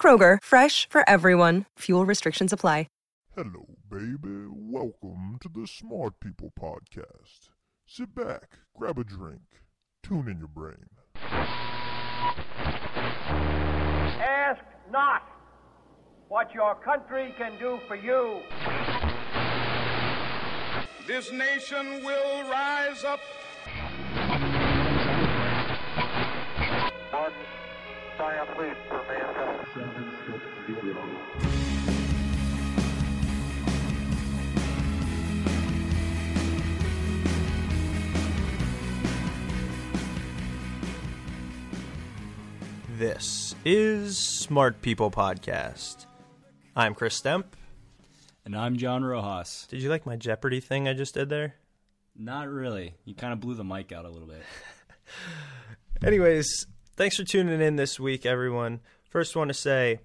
Kroger, fresh for everyone. Fuel restrictions apply. Hello, baby. Welcome to the Smart People Podcast. Sit back, grab a drink, tune in your brain. Ask not what your country can do for you. This nation will rise up. Is Smart People Podcast. I'm Chris Stemp. And I'm John Rojas. Did you like my Jeopardy thing I just did there? Not really. You kind of blew the mic out a little bit. Anyways, thanks for tuning in this week, everyone. First, want to say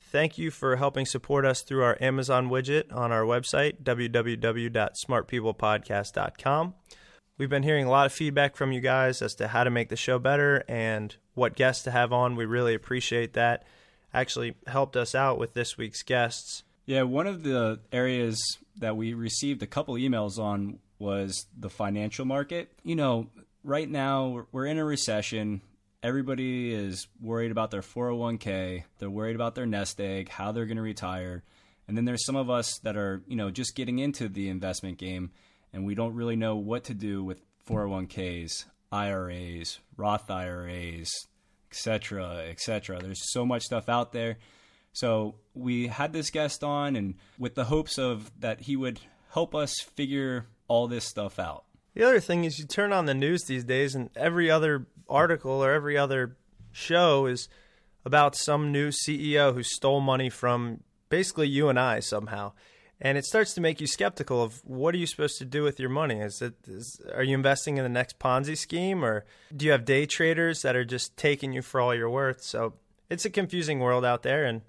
thank you for helping support us through our Amazon widget on our website, www.smartpeoplepodcast.com. We've been hearing a lot of feedback from you guys as to how to make the show better and what guests to have on. We really appreciate that. Actually, helped us out with this week's guests. Yeah, one of the areas that we received a couple emails on was the financial market. You know, right now we're in a recession. Everybody is worried about their 401k. They're worried about their nest egg, how they're going to retire. And then there's some of us that are, you know, just getting into the investment game and we don't really know what to do with 401ks, IRAs, Roth IRAs, etc., etc. There's so much stuff out there. So we had this guest on, and with the hopes of that he would help us figure all this stuff out. The other thing is, you turn on the news these days, and every other article or every other show is about some new CEO who stole money from basically you and I somehow and it starts to make you skeptical of what are you supposed to do with your money? Is it is, are you investing in the next ponzi scheme or do you have day traders that are just taking you for all you're worth? So it's a confusing world out there and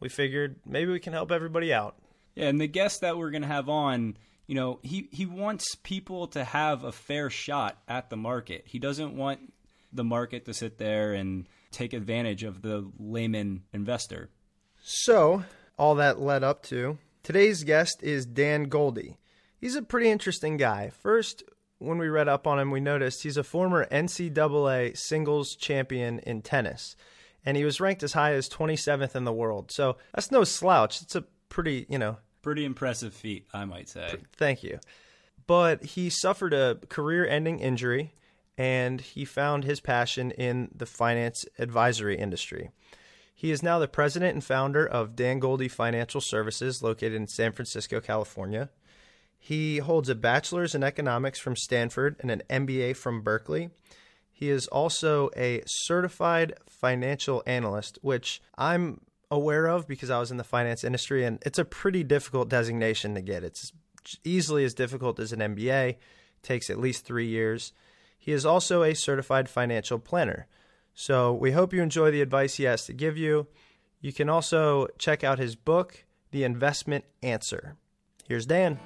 we figured maybe we can help everybody out. Yeah and the guest that we're going to have on you know he he wants people to have a fair shot at the market. He doesn't want the market to sit there and take advantage of the layman investor. So all that led up to Today's guest is Dan Goldie. He's a pretty interesting guy. First, when we read up on him, we noticed he's a former NCAA singles champion in tennis, and he was ranked as high as 27th in the world. So that's no slouch. It's a pretty, you know, pretty impressive feat, I might say. Thank you. But he suffered a career ending injury, and he found his passion in the finance advisory industry. He is now the president and founder of Dan Goldie Financial Services, located in San Francisco, California. He holds a bachelor's in economics from Stanford and an MBA from Berkeley. He is also a certified financial analyst, which I'm aware of because I was in the finance industry, and it's a pretty difficult designation to get. It's easily as difficult as an MBA, it takes at least three years. He is also a certified financial planner. So we hope you enjoy the advice he has to give you. You can also check out his book, The Investment Answer. Here's Dan.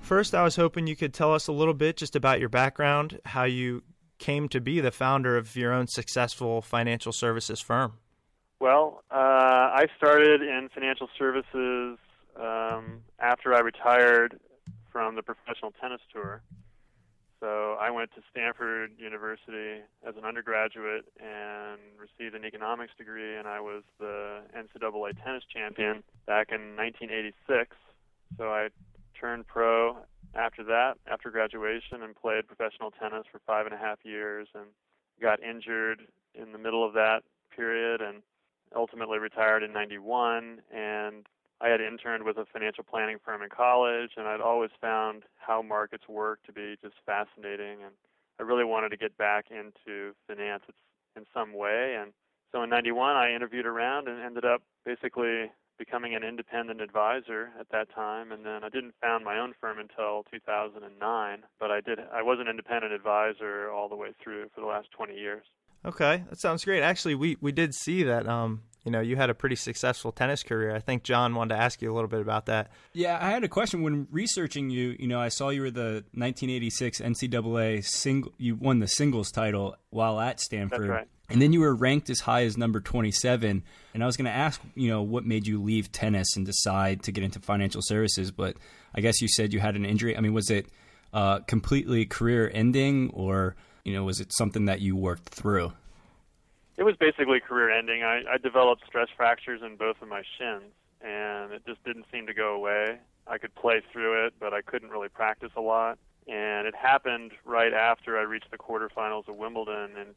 First, I was hoping you could tell us a little bit just about your background, how you came to be the founder of your own successful financial services firm. Well, uh, I started in financial services um, after I retired from the professional tennis tour. So I went to Stanford University as an undergraduate and received an economics degree, and I was the NCAA tennis champion back in 1986. So I turned pro after that, after graduation, and played professional tennis for five and a half years, and got injured in the middle of that period, and ultimately retired in '91. And I had interned with a financial planning firm in college, and I'd always found how markets work to be just fascinating, and I really wanted to get back into finance in some way. And so in '91, I interviewed around and ended up basically becoming an independent advisor at that time and then I didn't found my own firm until 2009 but I did I was an independent advisor all the way through for the last 20 years. Okay, that sounds great. Actually, we we did see that um you know, you had a pretty successful tennis career. I think John wanted to ask you a little bit about that. Yeah, I had a question when researching you. You know, I saw you were the 1986 NCAA single. You won the singles title while at Stanford. That's right. And then you were ranked as high as number 27. And I was going to ask, you know, what made you leave tennis and decide to get into financial services? But I guess you said you had an injury. I mean, was it uh, completely career ending or, you know, was it something that you worked through? It was basically career ending. I, I developed stress fractures in both of my shins, and it just didn't seem to go away. I could play through it, but I couldn't really practice a lot. And it happened right after I reached the quarterfinals of Wimbledon in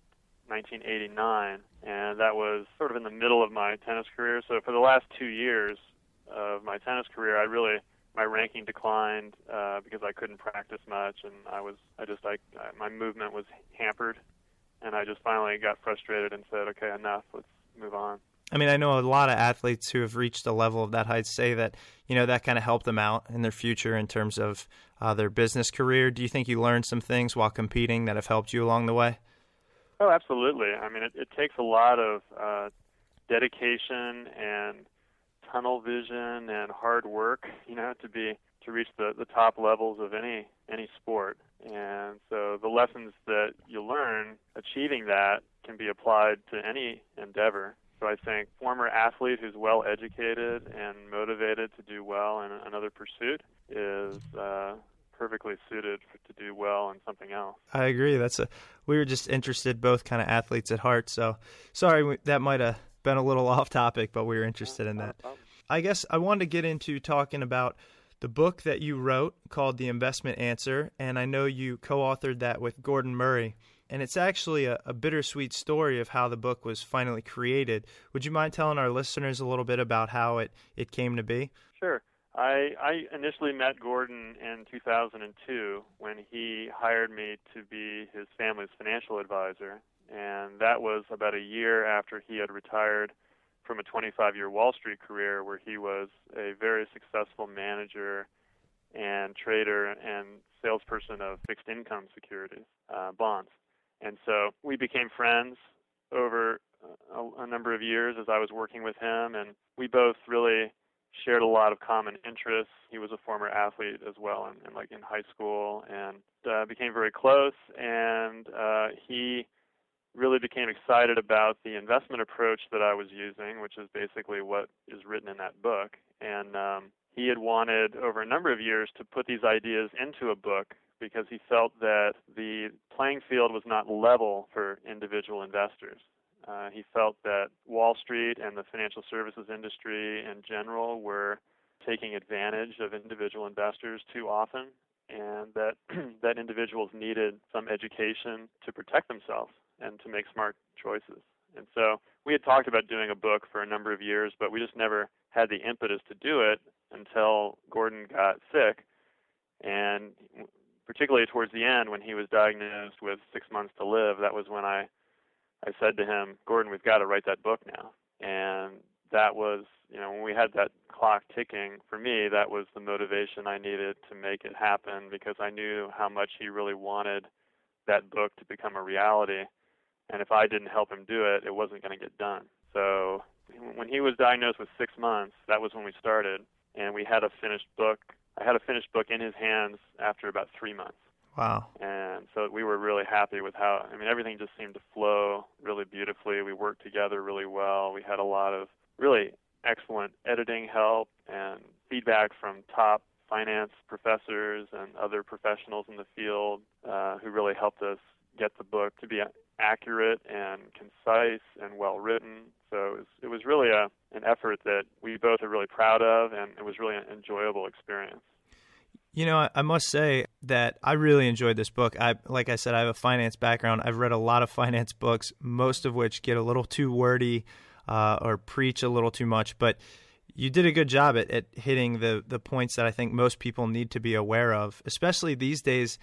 1989, and that was sort of in the middle of my tennis career. So for the last two years of my tennis career, I really my ranking declined uh, because I couldn't practice much, and I was I just I, I my movement was hampered, and I just finally got frustrated and said, okay, enough, let's move on. I mean, I know a lot of athletes who have reached a level of that height say that you know that kind of helped them out in their future in terms of uh, their business career. Do you think you learned some things while competing that have helped you along the way? Oh, absolutely. I mean, it, it takes a lot of uh, dedication and tunnel vision and hard work, you know, to be to reach the, the top levels of any any sport. And so the lessons that you learn achieving that can be applied to any endeavor. So I think former athlete who's well educated and motivated to do well in another pursuit is uh, perfectly suited for, to do well in something else. I agree. That's a we were just interested, both kind of athletes at heart. So sorry that might have been a little off topic, but we were interested in that. I guess I wanted to get into talking about the book that you wrote called The Investment Answer, and I know you co-authored that with Gordon Murray. And it's actually a, a bittersweet story of how the book was finally created. Would you mind telling our listeners a little bit about how it, it came to be? Sure. I, I initially met Gordon in 2002 when he hired me to be his family's financial advisor, and that was about a year after he had retired from a 25-year Wall Street career where he was a very successful manager and trader and salesperson of fixed income securities, uh, bonds. And so we became friends over a, a number of years as I was working with him, and we both really shared a lot of common interests. He was a former athlete as well, in like in high school, and uh, became very close. And uh, he really became excited about the investment approach that I was using, which is basically what is written in that book. And um, he had wanted over a number of years to put these ideas into a book because he felt that the playing field was not level for individual investors. Uh, he felt that Wall Street and the financial services industry in general were taking advantage of individual investors too often, and that that individuals needed some education to protect themselves and to make smart choices. And so we had talked about doing a book for a number of years, but we just never had the impetus to do it until Gordon got sick. And particularly towards the end, when he was diagnosed with six months to live, that was when I, I said to him, Gordon, we've got to write that book now. And that was, you know, when we had that clock ticking, for me, that was the motivation I needed to make it happen because I knew how much he really wanted that book to become a reality. And if I didn't help him do it, it wasn't going to get done. So when he was diagnosed with six months, that was when we started, and we had a finished book. I had a finished book in his hands after about three months. Wow. And so we were really happy with how, I mean, everything just seemed to flow really beautifully. We worked together really well. We had a lot of really excellent editing help and feedback from top finance professors and other professionals in the field uh, who really helped us get the book to be accurate and concise and well written. So it was, it was really a, an effort that we both are really proud of, and it was really an enjoyable experience. You know, I must say that I really enjoyed this book. I, like I said, I have a finance background. I've read a lot of finance books, most of which get a little too wordy uh, or preach a little too much. But you did a good job at, at hitting the the points that I think most people need to be aware of, especially these days.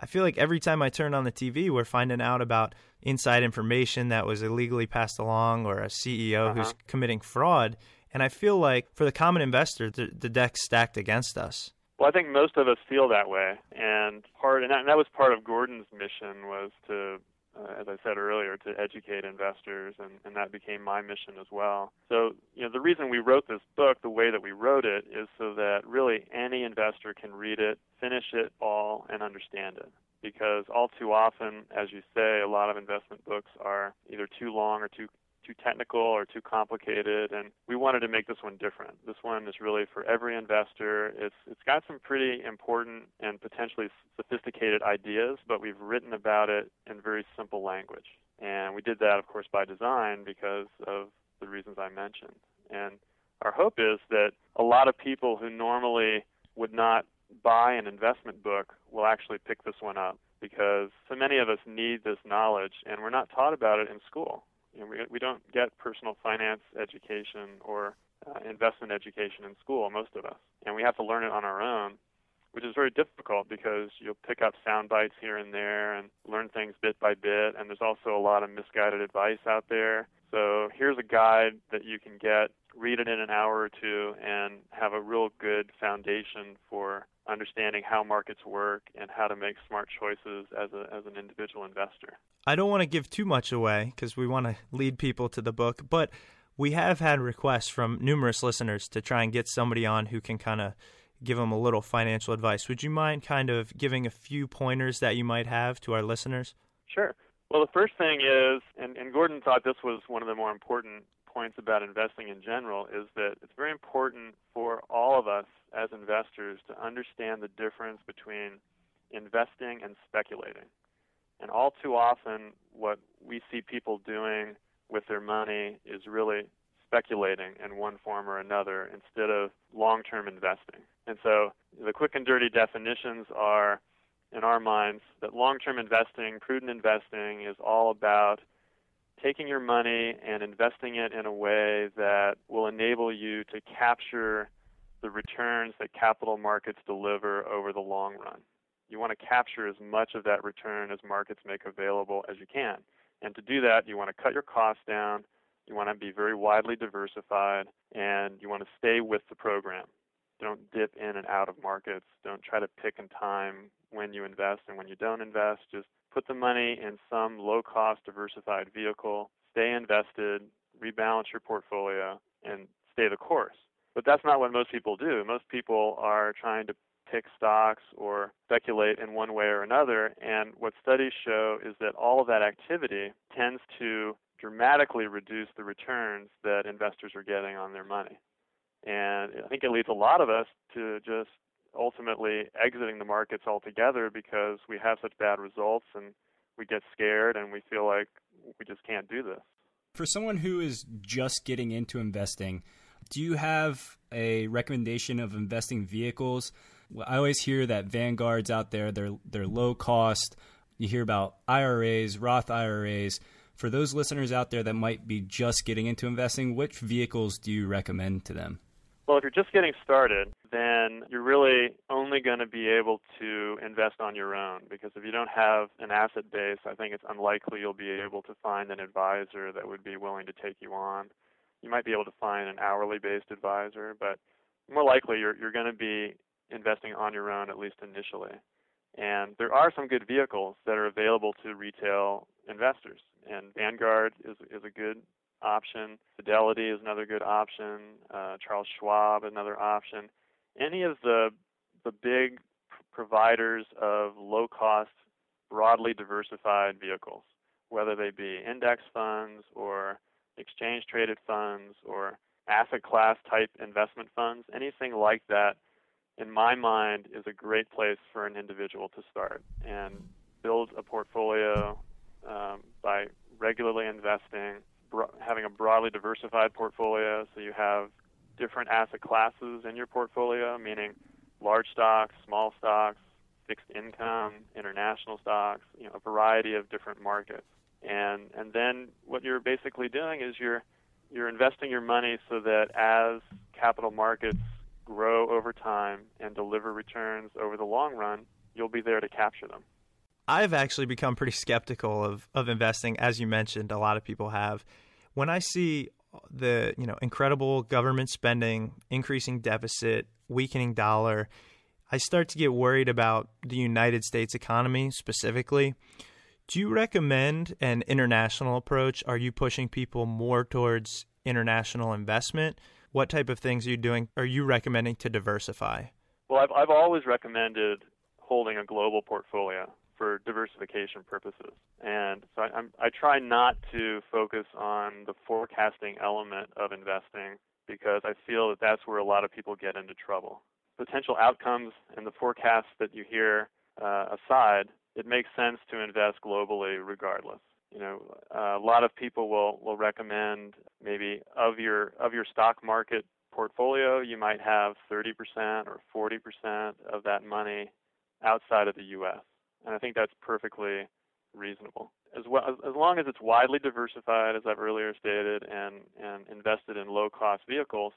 I feel like every time I turn on the TV, we're finding out about inside information that was illegally passed along or a CEO uh-huh. who's committing fraud. And I feel like for the common investor, the, the deck's stacked against us. Well, I think most of us feel that way, and part and that, and that was part of Gordon's mission was to uh, as I said earlier, to educate investors, and, and that became my mission as well. So, you know, the reason we wrote this book the way that we wrote it is so that really any investor can read it, finish it all, and understand it. Because all too often, as you say, a lot of investment books are either too long or too too technical or too complicated and we wanted to make this one different. This one is really for every investor. It's it's got some pretty important and potentially sophisticated ideas, but we've written about it in very simple language. And we did that of course by design because of the reasons I mentioned. And our hope is that a lot of people who normally would not buy an investment book will actually pick this one up because so many of us need this knowledge and we're not taught about it in school. You know, we, we don't get personal finance education or uh, investment education in school, most of us, and we have to learn it on our own, which is very difficult because you'll pick up sound bites here and there and learn things bit by bit, and there's also a lot of misguided advice out there. So here's a guide that you can get, read it in an hour or two, and have a real good foundation for understanding how markets work and how to make smart choices as a as an individual investor. I don't want to give too much away because we want to lead people to the book, but we have had requests from numerous listeners to try and get somebody on who can kind of give them a little financial advice. Would you mind kind of giving a few pointers that you might have to our listeners? Sure. Well, the first thing is, and, and Gordon thought this was one of the more important points about investing in general, is that it's very important for all of us as investors to understand the difference between investing and speculating. And all too often, what we see people doing with their money is really speculating in one form or another instead of long term investing. And so the quick and dirty definitions are, in our minds, that long term investing, prudent investing, is all about taking your money and investing it in a way that will enable you to capture the returns that capital markets deliver over the long run. You want to capture as much of that return as markets make available as you can. And to do that, you want to cut your costs down, you want to be very widely diversified, and you want to stay with the program. Don't dip in and out of markets. Don't try to pick and time when you invest and when you don't invest. Just put the money in some low cost diversified vehicle, stay invested, rebalance your portfolio, and stay the course. But that's not what most people do. Most people are trying to pick stocks or speculate in one way or another. And what studies show is that all of that activity tends to dramatically reduce the returns that investors are getting on their money. And I think it leads a lot of us to just ultimately exiting the markets altogether because we have such bad results and we get scared and we feel like we just can't do this. For someone who is just getting into investing, do you have a recommendation of investing vehicles? I always hear that Vanguard's out there, they're they're low cost. You hear about IRAs, Roth IRAs. For those listeners out there that might be just getting into investing, which vehicles do you recommend to them? Well, if you're just getting started, then you're really only going to be able to invest on your own because if you don't have an asset base, I think it's unlikely you'll be able to find an advisor that would be willing to take you on. You might be able to find an hourly based advisor, but more likely you're you're going to be investing on your own at least initially. And there are some good vehicles that are available to retail investors. And Vanguard is is a good option. Fidelity is another good option. Uh, Charles Schwab another option. Any of the the big providers of low cost, broadly diversified vehicles, whether they be index funds or exchange traded funds or asset class type investment funds, anything like that, in my mind, is a great place for an individual to start and build a portfolio um, by regularly investing broadly diversified portfolio, so you have different asset classes in your portfolio, meaning large stocks, small stocks, fixed income, international stocks, you know, a variety of different markets. And and then what you're basically doing is you're you're investing your money so that as capital markets grow over time and deliver returns over the long run, you'll be there to capture them. I've actually become pretty skeptical of, of investing, as you mentioned, a lot of people have. When I see uh, the you know incredible government spending, increasing deficit, weakening dollar, I start to get worried about the United States economy specifically. Do you recommend an international approach? Are you pushing people more towards international investment? What type of things are you doing? Are you recommending to diversify? Well, I've I've always recommended holding a global portfolio for diversification purposes. And so I, I'm, I try not to focus on the forecasting element of investing because I feel that that's where a lot of people get into trouble. Potential outcomes and the forecasts that you hear uh, aside, it makes sense to invest globally regardless. You know, a lot of people will, will recommend maybe of your of your stock market portfolio, you might have 30% or 40% of that money outside of the U.S and I think that's perfectly reasonable. As well as, as long as it's widely diversified, as I've earlier stated, and and invested in low-cost vehicles,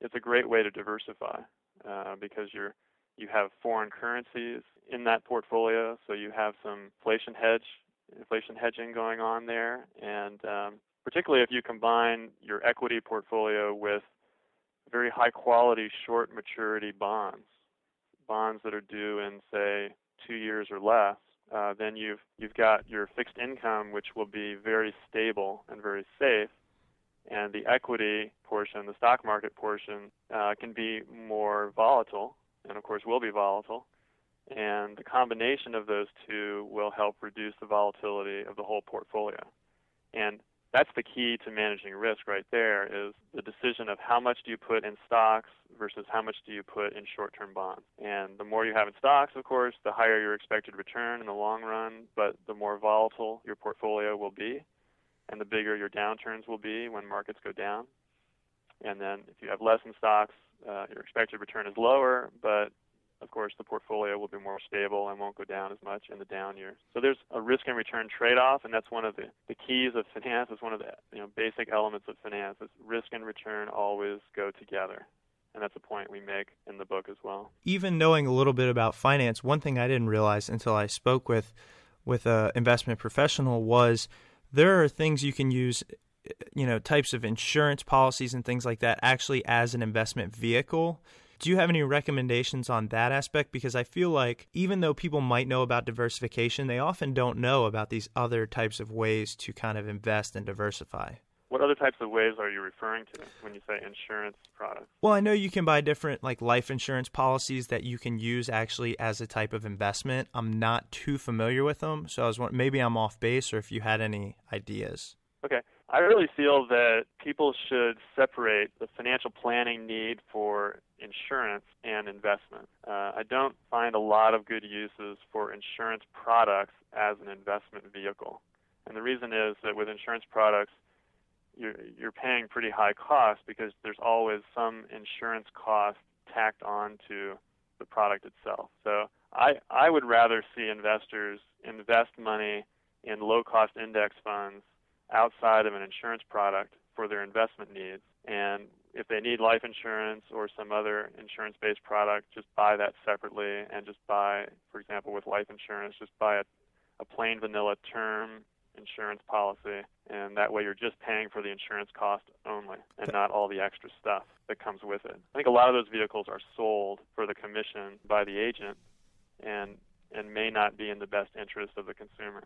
it's a great way to diversify uh, because you're you have foreign currencies in that portfolio, so you have some inflation hedge, inflation hedging going on there, and um, particularly if you combine your equity portfolio with very high quality short maturity bonds, bonds that are due in say two years or less, uh, then you've you've got your fixed income, which will be very stable and very safe, and the equity portion, the stock market portion, uh, can be more volatile, and of course will be volatile. And the combination of those two will help reduce the volatility of the whole portfolio. And that's the key to managing risk right there is the decision of how much do you put in stocks versus how much do you put in short-term bonds. And the more you have in stocks, of course, the higher your expected return in the long run, but the more volatile your portfolio will be and the bigger your downturns will be when markets go down. And then if you have less in stocks, uh, your expected return is lower, but of course, the portfolio will be more stable and won't go down as much in the down years. So there's a risk and return trade-off, and that's one of the, the keys of finance. It's one of the you know basic elements of finance. Is risk and return always go together, and that's a point we make in the book as well. Even knowing a little bit about finance, one thing I didn't realize until I spoke with with an investment professional was there are things you can use you know types of insurance policies and things like that actually as an investment vehicle do you have any recommendations on that aspect? Because I feel like even though people might know about diversification, they often don't know about these other types of ways to kind of invest and diversify. What other types of ways are you referring to when you say insurance products? Well, I know you can buy different like life insurance policies that you can use actually as a type of investment. I'm not too familiar with them, so I was wondering, maybe I'm off base or if you had any ideas. Okay. I really feel that people should separate the financial planning need for insurance and investment. Uh, I don't find a lot of good uses for insurance products as an investment vehicle. And the reason is that with insurance products, you're, you're paying pretty high costs because there's always some insurance cost tacked on to the product itself. So I, I would rather see investors invest money in low cost index funds outside of an insurance product for their investment needs. And if they need life insurance or some other insurance based product, just buy that separately and just buy, for example, with life insurance, just buy a, a plain vanilla term insurance policy. And that way you're just paying for the insurance cost only and not all the extra stuff that comes with it. I think a lot of those vehicles are sold for the commission by the agent and and may not be in the best interest of the consumer.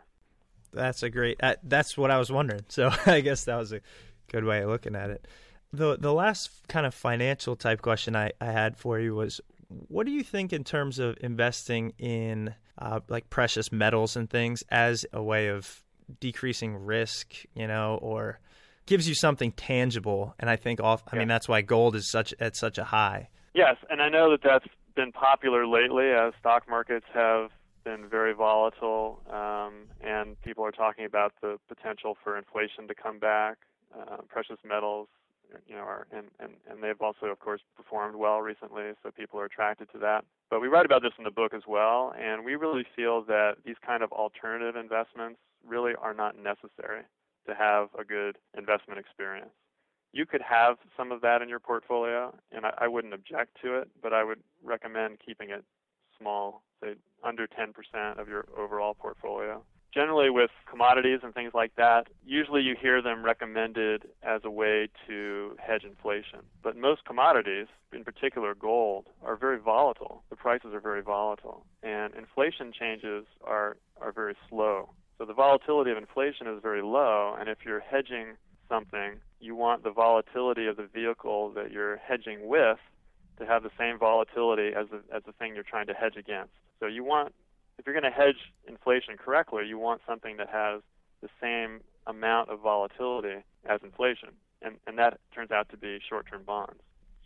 That's a great. Uh, that's what I was wondering. So I guess that was a good way of looking at it. The the last kind of financial type question I, I had for you was, what do you think in terms of investing in uh, like precious metals and things as a way of decreasing risk, you know, or gives you something tangible? And I think off. I Yeah. mean, that's why gold is such at such a high. Yes, and I know that that's been popular lately as stock markets have been very volatile, um, and people are talking about the potential for inflation to come back. Uh, precious metals, you know, are, and, and, and they've also, of course, performed well recently, so people are attracted to that. But we write about this in the book as well, and we really feel that these kind of alternative investments really are not necessary to have a good investment experience you could have some of that in your portfolio, and I, I wouldn't object to it, but I would recommend keeping it small, say under 10% of your overall portfolio. Generally, with commodities and things like that, usually you hear them recommended as a way to hedge inflation. But most commodities, in particular gold, are very volatile. The prices are very volatile, and inflation changes are, are very slow. So the volatility of inflation is very low, and if you're hedging something, you want the volatility of the vehicle that you're hedging with to have the same volatility as the, as the thing you're trying to hedge against. So you want, if you're going to hedge inflation correctly, you want something that has the same amount of volatility as inflation, and, and that turns out to be short-term bonds.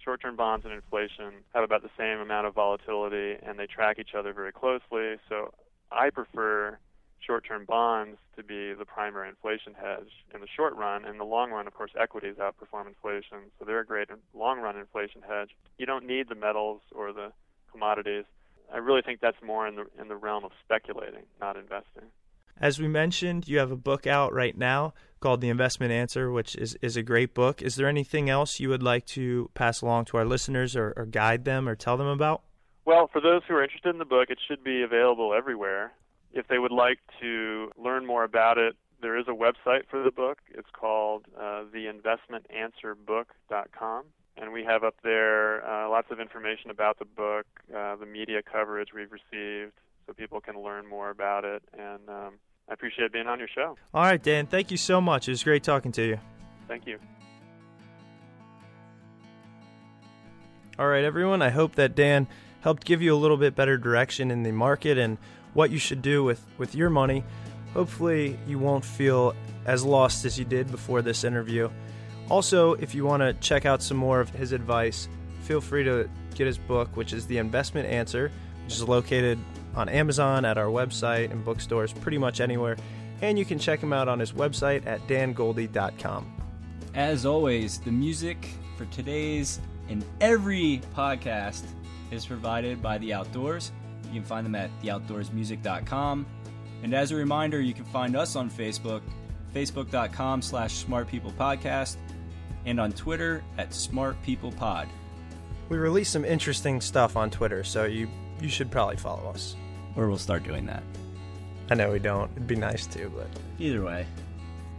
Short-term bonds and inflation have about the same amount of volatility, and they track each other very closely. So I prefer short-term bonds to be the primary inflation hedge in the short run. In the long run, of course, equities outperform inflation, so they're a great long-run inflation hedge. You don't need the metals or the commodities. I really think that's more in the in the realm of speculating, not investing. As we mentioned, you have a book out right now called The Investment Answer, which is, is a great book. Is there anything else you would like to pass along to our listeners or, or guide them or tell them about? Well, for those who are interested in the book, it should be available everywhere. If they would like to learn more about it, there is a website for the book. It's called uh, theinvestmentanswerbook.com. And we have up there uh, lots of information about the book, uh, the media coverage we've received, so people can learn more about it. And um, I appreciate being on your show. All right, Dan, thank you so much. It was great talking to you. Thank you. All right, everyone. I hope that Dan helped give you a little bit better direction in the market and what you should do with, with your money. Hopefully, you won't feel as lost as you did before this interview. Also, if you want to check out some more of his advice, feel free to get his book, which is The Investment Answer, which is located on Amazon, at our website, and bookstores pretty much anywhere. And you can check him out on his website at dangoldie.com. As always, the music for today's and every podcast is provided by The Outdoors. You can find them at theoutdoorsmusic.com. And as a reminder, you can find us on Facebook, facebook.com slash smartpeoplepodcast, and on Twitter at smartpeoplepod. We release some interesting stuff on Twitter, so you, you should probably follow us. Or we'll start doing that. I know we don't. It'd be nice to, but. Either way.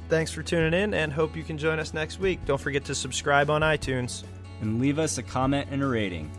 Thanks for tuning in and hope you can join us next week. Don't forget to subscribe on iTunes. And leave us a comment and a rating.